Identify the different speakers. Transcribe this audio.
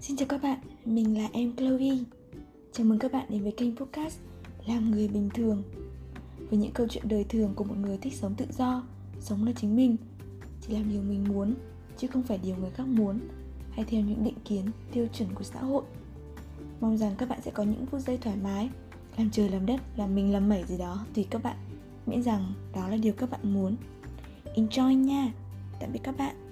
Speaker 1: xin chào các bạn, mình là em Chloe. Chào mừng các bạn đến với kênh podcast Làm người bình thường. Với những câu chuyện đời thường của một người thích sống tự do Sống là chính mình Chỉ làm điều mình muốn Chứ không phải điều người khác muốn Hay theo những định kiến, tiêu chuẩn của xã hội. Mong rằng các bạn sẽ có những phút giây thoải mái Làm trời làm đất, làm mình làm mẩy gì đó Tùy các bạn. Miễn rằng đó là điều các bạn muốn. Enjoy nha. Tạm biệt các bạn.